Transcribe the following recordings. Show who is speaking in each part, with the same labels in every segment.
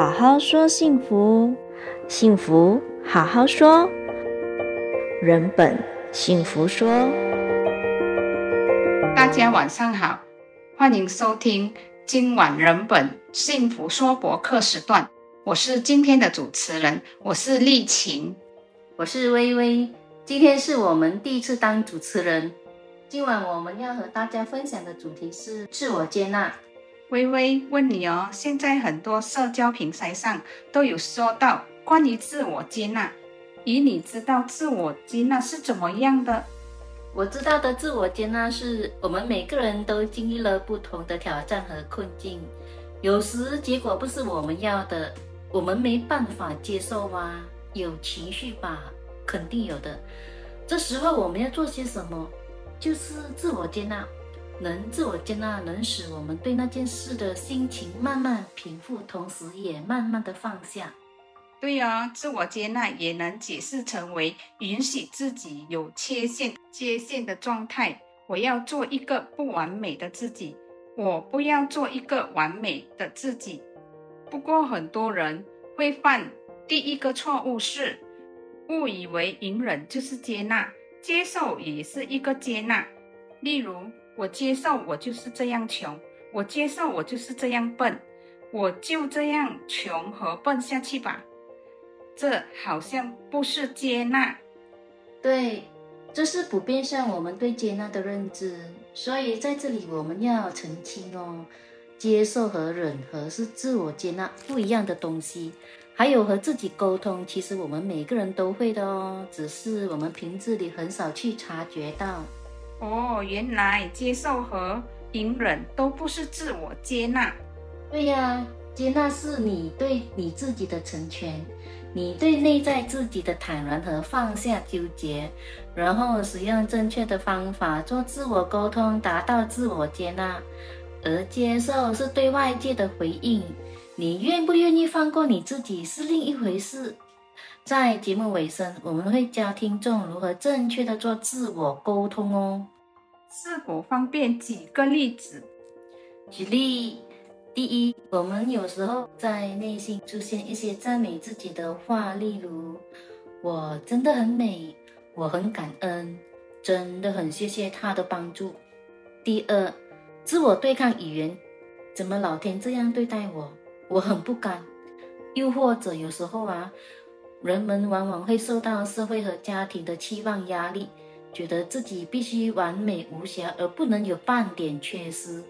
Speaker 1: 好好说幸福，幸福好好说，人本幸福说。
Speaker 2: 大家晚上好，欢迎收听今晚人本幸福说博客时段。我是今天的主持人，我是丽琴，
Speaker 3: 我是微微。今天是我们第一次当主持人。今晚我们要和大家分享的主题是自我接纳。
Speaker 2: 微微问你哦，现在很多社交平台上都有说到关于自我接纳，以你知道自我接纳是怎么样的？
Speaker 3: 我知道的自我接纳是我们每个人都经历了不同的挑战和困境，有时结果不是我们要的，我们没办法接受吗？有情绪吧，肯定有的。这时候我们要做些什么？就是自我接纳。能自我接纳，能使我们对那件事的心情慢慢平复，同时也慢慢的放下。
Speaker 2: 对哦，自我接纳也能解释成为允许自己有缺陷、缺陷的状态。我要做一个不完美的自己，我不要做一个完美的自己。不过很多人会犯第一个错误是误以为隐忍就是接纳，接受也是一个接纳。例如。我接受我就是这样穷，我接受我就是这样笨，我就这样穷和笨下去吧。这好像不是接纳。
Speaker 3: 对，这是普遍上我们对接纳的认知。所以在这里我们要澄清哦，接受和忍和是自我接纳不一样的东西。还有和自己沟通，其实我们每个人都会的哦，只是我们平日里很少去察觉到。
Speaker 2: 哦，原来接受和隐忍都不是自我接纳。
Speaker 3: 对呀，接纳是你对你自己的成全，你对内在自己的坦然和放下纠结，然后使用正确的方法做自我沟通，达到自我接纳。而接受是对外界的回应，你愿不愿意放过你自己是另一回事。在节目尾声，我们会教听众如何正确的做自我沟通哦。
Speaker 2: 是否方便举个例子？
Speaker 3: 举例，第一，我们有时候在内心出现一些赞美自己的话，例如“我真的很美”，“我很感恩”，“真的很谢谢他的帮助”。第二，自我对抗语言：“怎么老天这样对待我？我很不甘。”又或者有时候啊。人们往往会受到社会和家庭的期望压力，觉得自己必须完美无瑕，而不能有半点缺失。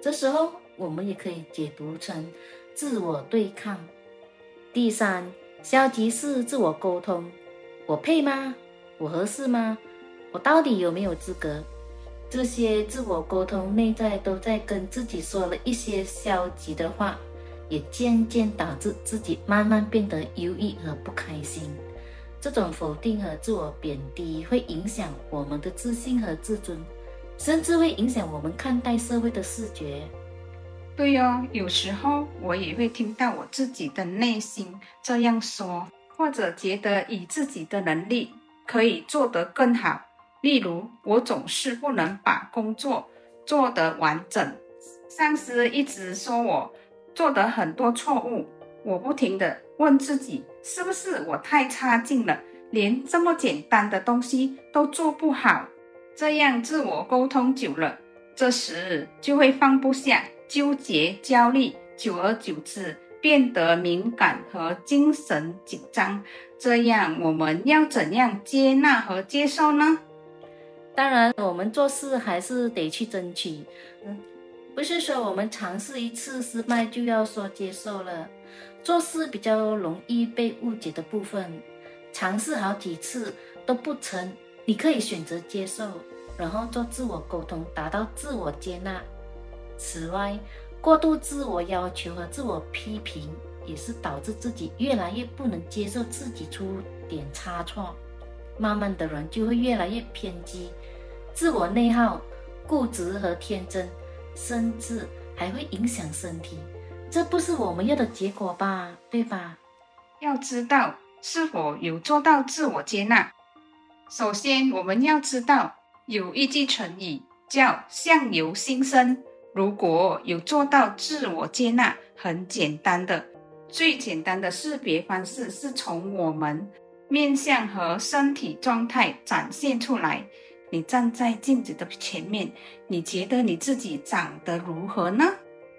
Speaker 3: 这时候，我们也可以解读成自我对抗。第三，消极式自我沟通：我配吗？我合适吗？我到底有没有资格？这些自我沟通内在都在跟自己说了一些消极的话。也渐渐导致自己慢慢变得忧郁和不开心。这种否定和自我贬低会影响我们的自信和自尊，甚至会影响我们看待社会的视觉。
Speaker 2: 对哦，有时候我也会听到我自己的内心这样说，或者觉得以自己的能力可以做得更好。例如，我总是不能把工作做得完整，上司一直说我。做的很多错误，我不停地问自己，是不是我太差劲了，连这么简单的东西都做不好？这样自我沟通久了，这时就会放不下，纠结、焦虑，久而久之变得敏感和精神紧张。这样我们要怎样接纳和接受呢？
Speaker 3: 当然，我们做事还是得去争取。嗯。不是说我们尝试一次失败就要说接受了，做事比较容易被误解的部分，尝试好几次都不成，你可以选择接受，然后做自我沟通，达到自我接纳。此外，过度自我要求和自我批评也是导致自己越来越不能接受自己出点差错，慢慢的人就会越来越偏激、自我内耗、固执和天真。甚至还会影响身体，这不是我们要的结果吧？对吧？
Speaker 2: 要知道是否有做到自我接纳，首先我们要知道有一句成语叫“相由心生”。如果有做到自我接纳，很简单的，最简单的识别方式是从我们面相和身体状态展现出来。你站在镜子的前面，你觉得你自己长得如何呢？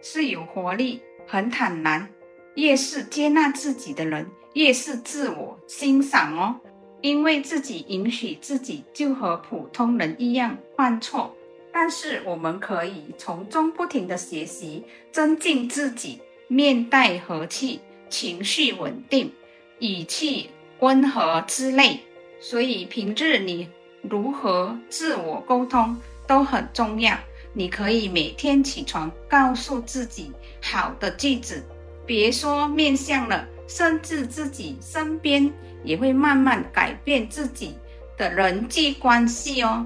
Speaker 2: 是有活力，很坦然。越是接纳自己的人，越是自我欣赏哦。因为自己允许自己就和普通人一样犯错，但是我们可以从中不停的学习，增进自己，面带和气，情绪稳定，语气温和之类。所以平日你如何自我沟通都很重要。你可以每天起床告诉自己好的句子，别说面向了，甚至自己身边。也会慢慢改变自己的人际关系哦。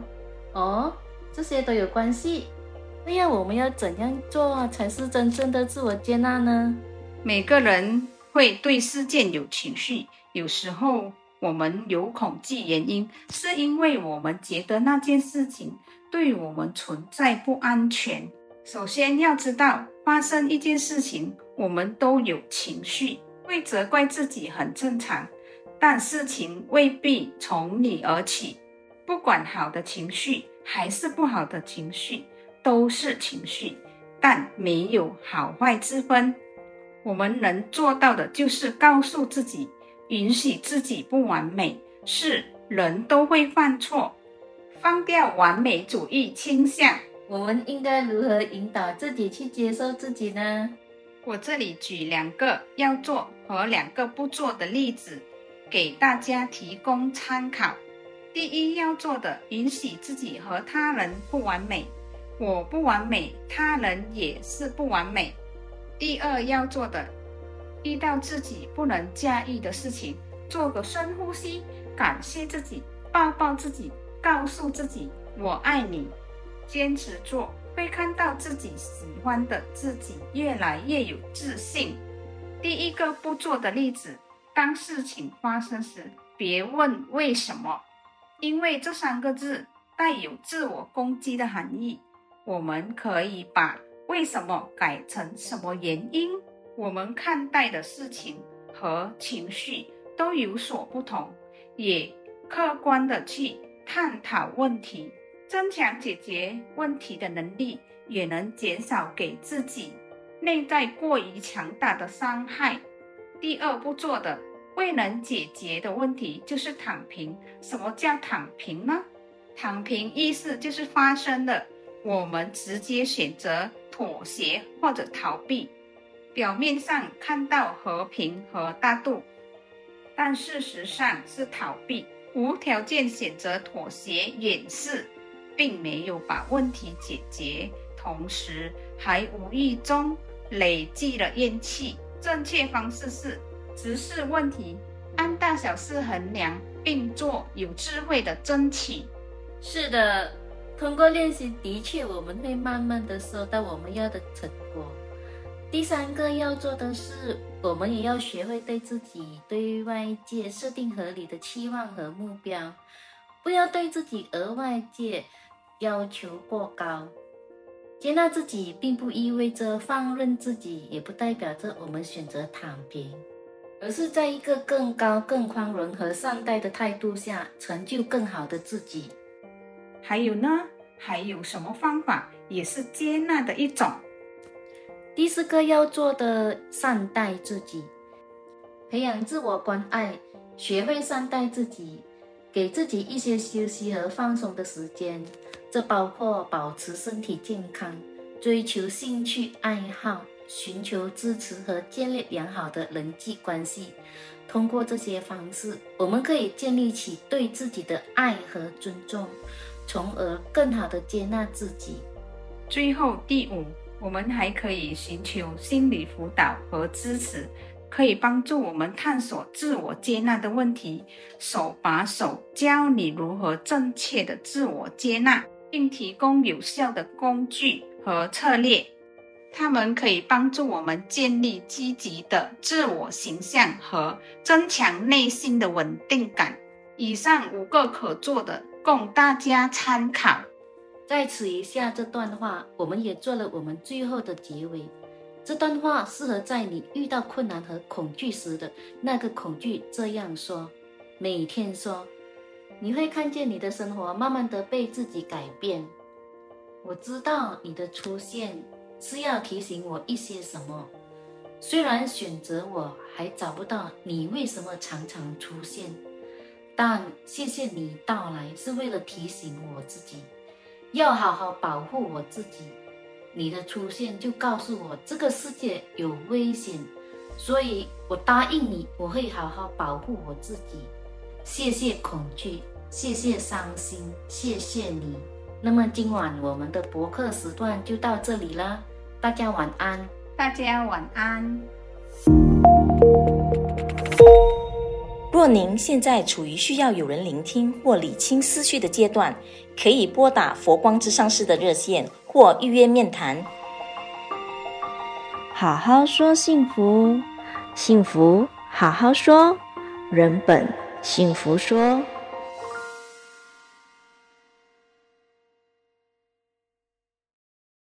Speaker 3: 哦，这些都有关系。那要我们要怎样做才是真正的自我接纳呢？
Speaker 2: 每个人会对事件有情绪，有时候我们有恐惧，原因是因为我们觉得那件事情对我们存在不安全。首先要知道，发生一件事情，我们都有情绪，会责怪自己很正常。但事情未必从你而起，不管好的情绪还是不好的情绪，都是情绪，但没有好坏之分。我们能做到的就是告诉自己，允许自己不完美，是人都会犯错，放掉完美主义倾向。
Speaker 3: 我们应该如何引导自己去接受自己呢？
Speaker 2: 我这里举两个要做和两个不做的例子。给大家提供参考。第一要做的，允许自己和他人不完美，我不完美，他人也是不完美。第二要做的，遇到自己不能驾驭的事情，做个深呼吸，感谢自己，抱抱自己，告诉自己我爱你。坚持做，会看到自己喜欢的自己越来越有自信。第一个不做的例子。当事情发生时，别问为什么，因为这三个字带有自我攻击的含义。我们可以把为什么改成什么原因。我们看待的事情和情绪都有所不同，也客观地去探讨问题，增强解决问题的能力，也能减少给自己内在过于强大的伤害。第二步做的未能解决的问题就是躺平。什么叫躺平呢？躺平意思就是发生了，我们直接选择妥协或者逃避。表面上看到和平和大度，但事实上是逃避，无条件选择妥协掩饰，并没有把问题解决，同时还无意中累积了怨气。正确方式是直视问题，按大小事衡量，并做有智慧的争取。
Speaker 3: 是的，通过练习，的确我们会慢慢的收到我们要的成果。第三个要做的是，我们也要学会对自己、对外界设定合理的期望和目标，不要对自己额外界要求过高。接纳自己，并不意味着放任自己，也不代表着我们选择躺平，而是在一个更高、更宽容和善待的态度下，成就更好的自己。
Speaker 2: 还有呢？还有什么方法也是接纳的一种？
Speaker 3: 第四个要做的，善待自己，培养自我关爱，学会善待自己，给自己一些休息和放松的时间。这包括保持身体健康、追求兴趣爱好、寻求支持和建立良好的人际关系。通过这些方式，我们可以建立起对自己的爱和尊重，从而更好的接纳自己。
Speaker 2: 最后，第五，我们还可以寻求心理辅导和支持，可以帮助我们探索自我接纳的问题，手把手教你如何正确的自我接纳。并提供有效的工具和策略，它们可以帮助我们建立积极的自我形象和增强内心的稳定感。以上五个可做的，供大家参考。
Speaker 3: 在此以下这段话，我们也做了我们最后的结尾。这段话适合在你遇到困难和恐惧时的那个恐惧这样说，每天说，你会看见你的生活慢慢的被自己改变。我知道你的出现是要提醒我一些什么，虽然选择我还找不到你为什么常常出现，但谢谢你到来是为了提醒我自己，要好好保护我自己。你的出现就告诉我这个世界有危险，所以我答应你，我会好好保护我自己。谢谢恐惧，谢谢伤心，谢谢你。那么今晚我们的博客时段就到这里了，大家晚安。
Speaker 2: 大家晚安。
Speaker 1: 若您现在处于需要有人聆听或理清思绪的阶段，可以拨打佛光之上师的热线。或预约面谈，好好说幸福，幸福好好说，人本幸福说。